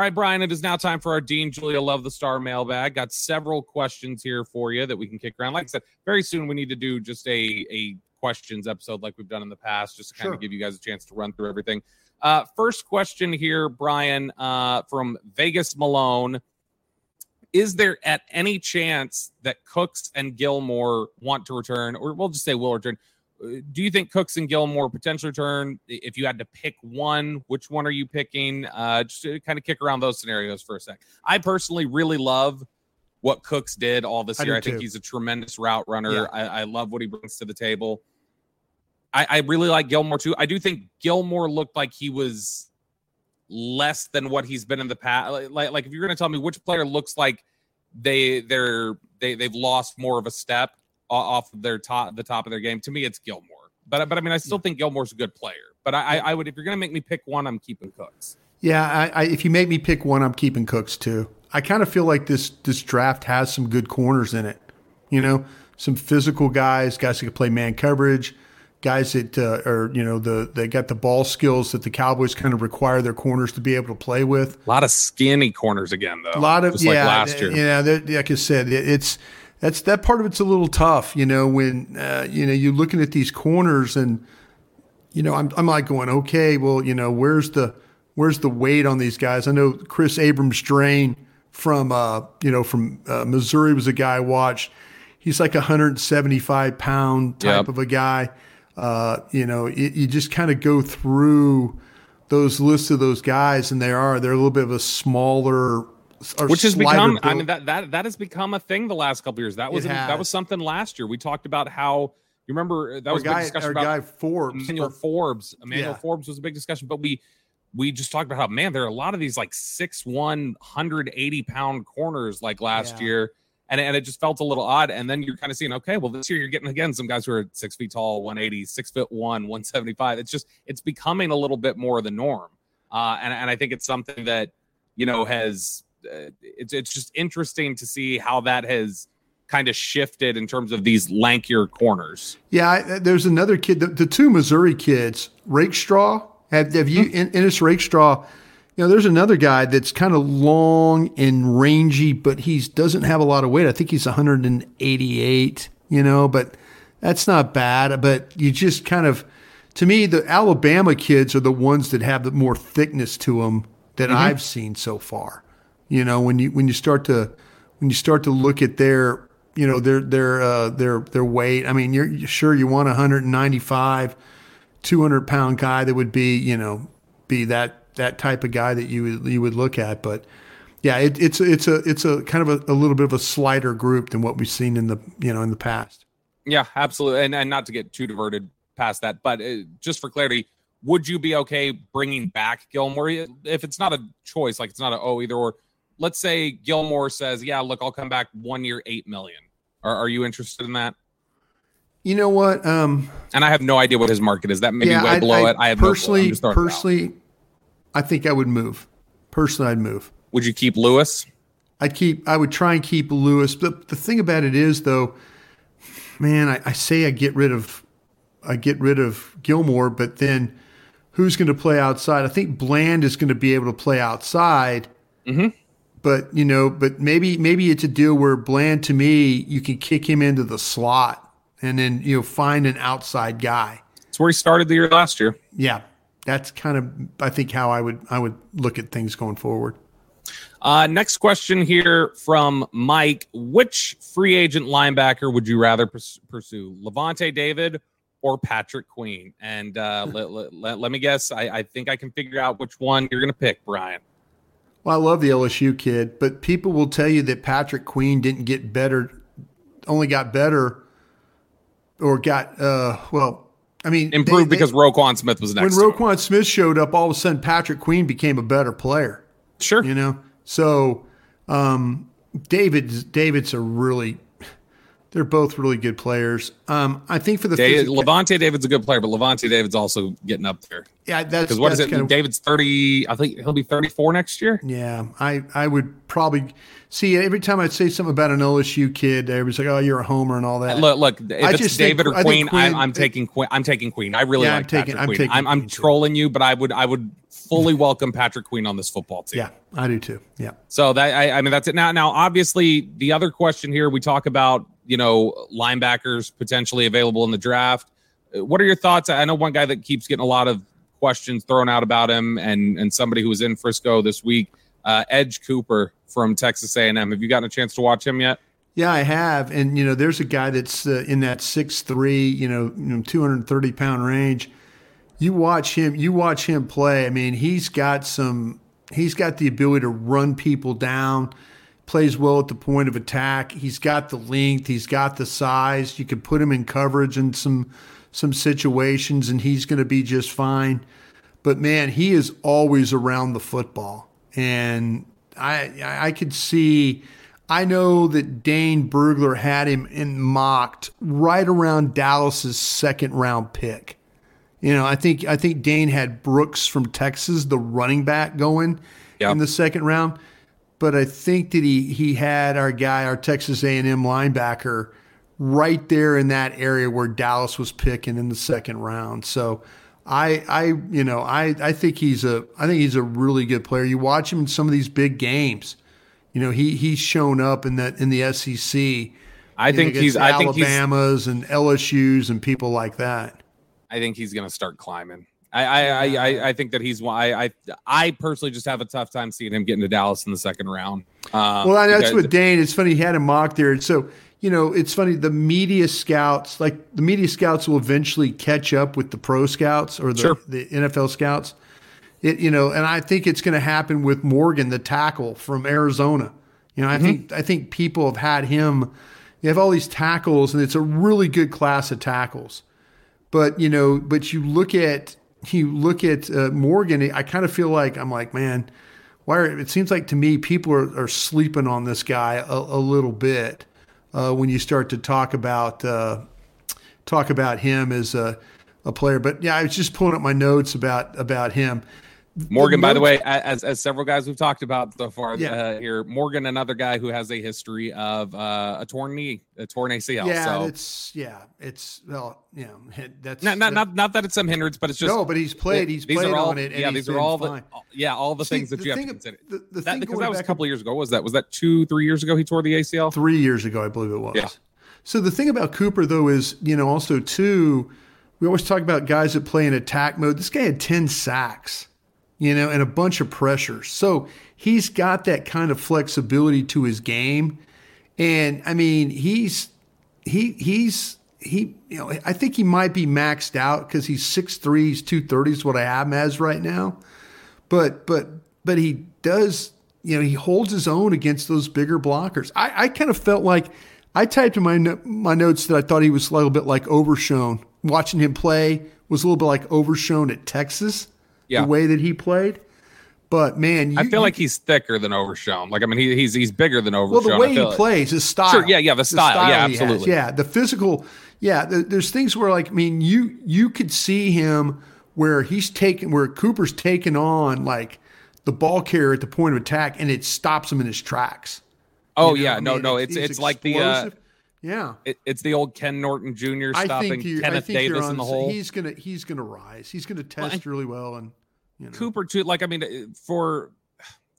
All right, Bryan, it is now time for our Dean Julia Love the Star mailbag. Got several questions here for you that we can kick around. Like I said, very soon we need to do just a, a questions episode like we've done in the past, just to kind sure. of give you guys a chance to run through everything. Uh, first question here, Bryan, uh, from Vegas Malone. Is there at any chance that Cooks and Gilmore want to return, or we'll just say will return? Do you think Cooks and Gilmore potential return? If you had to pick one, which one are you picking? Uh, just to kind of kick around those scenarios for a sec. I personally really love what Cooks did all this I year. I think too. he's a tremendous route runner. Yeah. I, I, love what he brings to the table. I, I really like Gilmore too. I do think Gilmore looked like he was less than what he's been in the past. Like, like if you're going to tell me which player looks like they they're they they've lost more of a step off their top the top of their game. To me, it's Gilmore. But but I mean, I still think Gilmore's a good player. But I, I would if you're going to make me pick one, I'm keeping Cooks. Yeah, I, I, if you make me pick one, I'm keeping Cooks too. I kind of feel like this this draft has some good corners in it. You know, some physical guys, guys who can play man coverage, guys that uh, are you know the they got the ball skills that the Cowboys kind of require their corners to be able to play with. A lot of skinny corners again, though. A lot of yeah, like last year. Yeah, like I said, it's that's that part of it's a little tough, you know, when uh, you know you're looking at these corners and you know I'm I'm like going, okay, well, you know, where's the where's the weight on these guys? I know Chris Abrams-Draine from uh, you know from uh, Missouri was a guy I watched. He's like a 175 pound type yep. of a guy. Uh, you know, it, you just kind of go through those lists of those guys, and they are they're a little bit of a smaller which has become i mean that that that has become a thing the last couple years. That was that was something last year. We talked about how you remember uh, that our was a big discussion about guy Forbes Emmanuel or, Forbes. Emmanuel yeah. Forbes was a big discussion but we we just talked about how man there are a lot of these like six one hundred eighty pound corners like last yeah. year and, and it just felt a little odd and then you're kind of seeing okay well this year you're getting again some guys who are six feet tall 180 six foot one 175 it's just it's becoming a little bit more the norm. Uh, and, and i think it's something that you know has it's it's just interesting to see how that has kind of shifted in terms of these lankier corners. Yeah, there's another kid, the, the two Missouri kids, Rakestraw. Have, have you, mm-hmm. Ennis Rakestraw? You know, there's another guy that's kind of long and rangy, but he doesn't have a lot of weight. I think he's 188, you know, but that's not bad. But you just kind of, to me, the Alabama kids are the ones that have the more thickness to them that mm-hmm. I've seen so far. You know, when you when you start to when you start to look at their you know their their uh, their their weight. I mean, you're sure you want a 195, 200 pound guy that would be you know be that that type of guy that you would you would look at, but. Yeah, it, it's it's a it's a kind of a, a little bit of a slighter group than what we've seen in the you know in the past. Yeah, absolutely, and and not to get too diverted past that, but uh, just for clarity, would you be okay bringing back Gilmore if it's not a choice, like it's not a oh either or? Let's say Gilmore says, "Yeah, look, I'll come back one year, eight million. Are, are you interested in that? You know what? Um, and I have no idea what his market is. That may yeah, be way I, below I, it. I have personally, no personally, I think I would move. Personally, I'd move. Would you keep Lewis? I'd keep. I would try and keep Lewis. But the thing about it is, though, man, I, I say I get rid of, I get rid of Gilmore, but then who's going to play outside? I think Bland is going to be able to play outside. Mm-hmm but you know, but maybe maybe it's a deal where Bland to me, you can kick him into the slot and then you know find an outside guy. It's where he started the year last year. Yeah, that's kind of I think how I would I would look at things going forward. Uh, next question here from Mike: Which free agent linebacker would you rather pursue, Lavonte David or Patrick Queen? And uh, let, let, let, me guess. I, I think I can figure out which one you're going to pick, Bryan. Well, I love the LSU kid, but people will tell you that Patrick Queen didn't get better, only got better, or got uh, well. I mean, improved they, because they, Roquan Smith was next. When Roquan Smith showed up, all of a sudden Patrick Queen became a better player. Sure, you know. So um, David's David's a really they're both really good players. Um, I think for the David, Lavonte David's a good player, but Lavonte David's also getting up there. Yeah, that's because what that's is it? Of, David's thirty. I think he'll be thirty-four next year. Yeah, I I would probably see every time I'd say something about an LSU kid, everybody's like, "Oh, you're a homer" and all that. Look, look, if I it's David think, or Queen, Queen I'm, I'm, taking Queen. I'm taking Queen. I really yeah, like I'm taking, Patrick I'm Queen. I'm, I'm trolling you, but I would I would fully welcome Patrick Queen on this football team. Yeah, I do too. Yeah. So that I, I mean that's it. Now now obviously the other question here we talk about you know, linebackers potentially available in the draft. Uh, what are your thoughts? I know one guy that keeps getting a lot of questions thrown out about him, and and somebody who was in Frisco this week, uh, Edge Cooper from Texas A&M. Have you gotten a chance to watch him yet? Yeah, I have, and you know, there's a guy that's uh, in that six three, you know, you know, 230 pound range. You watch him, you watch him play. I mean, he's got some, he's got the ability to run people down plays well at the point of attack. He's got the length, he's got the size. You could put him in coverage in some some situations and he's going to be just fine. But man, he is always around the football. And I I could see I know that Dane Brugler had him in mocked right around Dallas's second round pick. You know, I think I think Dane had Brooks from Texas, the running back, going yep. in the second round but I think that he he had our guy, our Texas A&M linebacker, right there in that area where Dallas was picking in the second round. So I I you know I I think he's a I think he's a really good player. You watch him in some of these big games. You know he he's shown up in that in the SEC. I think he's I think Alabama's and LSU's and people like that. I think he's going to start climbing. I I, I I think that he's I I I personally just have a tough time seeing him getting to Dallas in the second round. Um, well, that's what Dane. It's funny he had him mocked there. So you know, it's funny. The media scouts, like the media scouts, will eventually catch up with the pro scouts or the, sure. the NFL scouts. It you know, and I think it's going to happen with Morgan, the tackle from Arizona. You know, I mm-hmm. think I think people have had him. You have all these tackles, and it's a really good class of tackles. But you know, but you look at you look at uh, Morgan, I kind of feel like I'm like, man, why? Are, it seems like to me people are, are sleeping on this guy a, a little bit uh, when you start to talk about uh, talk about him as a, a player. But yeah, I was just pulling up my notes about about him. Morgan, by the way, as as several guys we've talked about so far yeah. uh, here, Morgan, another guy who has a history of uh, a torn knee, a torn ACL. Yeah, so. it's yeah, it's well, you know, that's not not, not not that it's some hindrance, but it's just no. But he's played. He's these played are all, on it. yeah, these are all fine. the yeah all the See, things that the you have to consider. The, the that, because that was a couple years ago. Was that was that two three years ago? He tore the ACL. Three years ago, I believe it was. Yeah. So the thing about Cooper though is you know also too, we always talk about guys that play in attack mode. This guy had ten sacks you know, and a bunch of pressures. So he's got that kind of flexibility to his game. And I mean, he's he he's he you know, I think he might be maxed out because he's 6'3, he's 230 is what I have him as right now. But but but he does, you know, he holds his own against those bigger blockers. I, I kind of felt like I typed in my my notes that I thought he was a little bit like Overshown. Watching him play was a little bit like Overshown at Texas yeah. the way that he played. But man, you, I feel you, like he's thicker than Overshown. Like I mean, he, he's he's bigger than Overshown. Well, the way he like. plays, his style. Sure, yeah, yeah, the style, the style yeah, absolutely, yeah, the physical. Yeah, the, there's things where like I mean, you you could see him where he's taking where Cooper's taking on like the ball carrier at the point of attack, and it stops him in his tracks. Oh you know? yeah, no, mean, no, it's it's, it's like the uh, yeah, it, it's the old Ken Norton Jr. stopping Kenneth Davis on, in the hole. He's gonna he's gonna rise. He's gonna test well, really well and you know? Cooper too. Like I mean, eh, for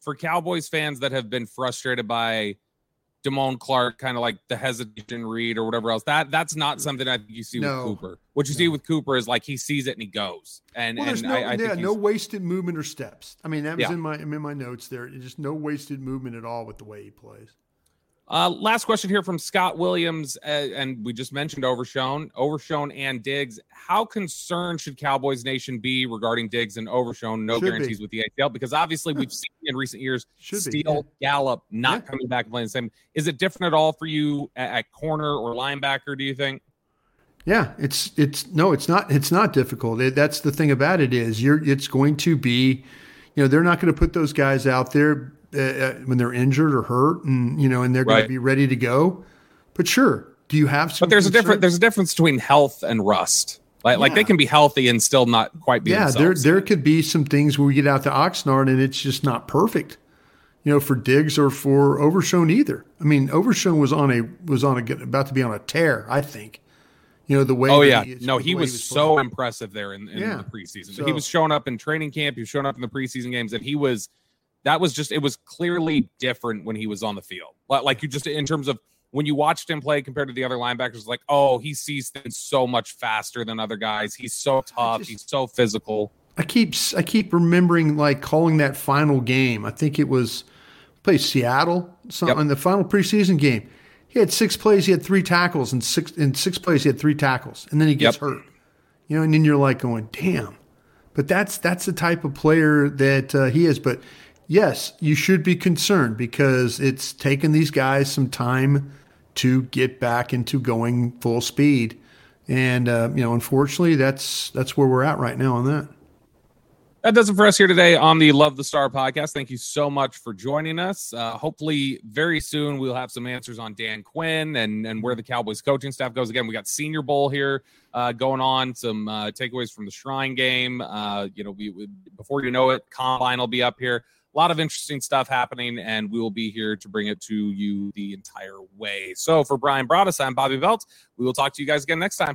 for Cowboys fans that have been frustrated by Damone Clark, kind of like the hesitation read or whatever else. That that's not something I think you see No. with Cooper. What you No. see with Cooper is like he sees it and he goes. And Well, there's and no, I, I yeah, think no wasted movement or steps. I mean, that was Yeah. in my in my notes there. Just no wasted movement at all with the way he plays. Uh, last question here from Scott Williams, uh, and we just mentioned Overshown, Overshown and Diggs. How concerned should Cowboys Nation be regarding Diggs and Overshown? No Should be. guarantees with the ACL because obviously we've seen in recent years Should be, Steele, Gallup not Yeah. coming back and playing the same. Is it different at all for you at, at corner or linebacker? Do you think? Yeah, it's it's no, it's not it's not difficult. It, that's the thing about it is you're it's going to be, you know, they're not going to put those guys out there uh, uh, when they're injured or hurt, and you know, and they're going to be ready to go. But sure, do you have some? But there's a different there's a difference between health and rust. Like like they can be healthy and still not quite be yeah, there themselves. there could be some things where we get out to Oxnard and it's just not perfect, you know, for Diggs or for Overshown either. I mean, Overshown was on a was on a about to be on a tear. I think, you know, the way. Oh yeah, he- no, the he was, so playing. impressive there in, in Yeah. the preseason. So- he was showing up in training camp. He was showing up in the preseason games, and he was. That was just. It was clearly different when he was on the field. Like, you just in terms of when you watched him play compared to the other linebackers. Like, oh, he sees things so much faster than other guys. He's so tough. just- he's so physical. I keep I keep remembering like calling that final game. I think it was play Seattle some, Yep. in the final preseason game. He had six plays. He had three tackles, and six in six plays he had three tackles, and then he gets Yep. hurt. You know, and then you're like going, "Damn!" But that's that's the type of player that uh, he is. But yes, you should be concerned because it's taken these guys some time to get back into going full speed, and uh, you know, unfortunately, that's that's where we're at right now on that. That does it for us here today on the Love the Star podcast. Thank you so much for joining us. Uh, hopefully, very soon we'll have some answers on Dan Quinn and and where the Cowboys coaching staff goes. Again, we got Senior Bowl here uh, going on. Some uh, takeaways from the Shrine game. Uh, you know, we, we before you know it, Combine will be up here. A lot of interesting stuff happening, and we will be here to bring it to you the entire way. So, for Bryan Broaddus, I'm Bobby Belt. We will talk to you guys again next time.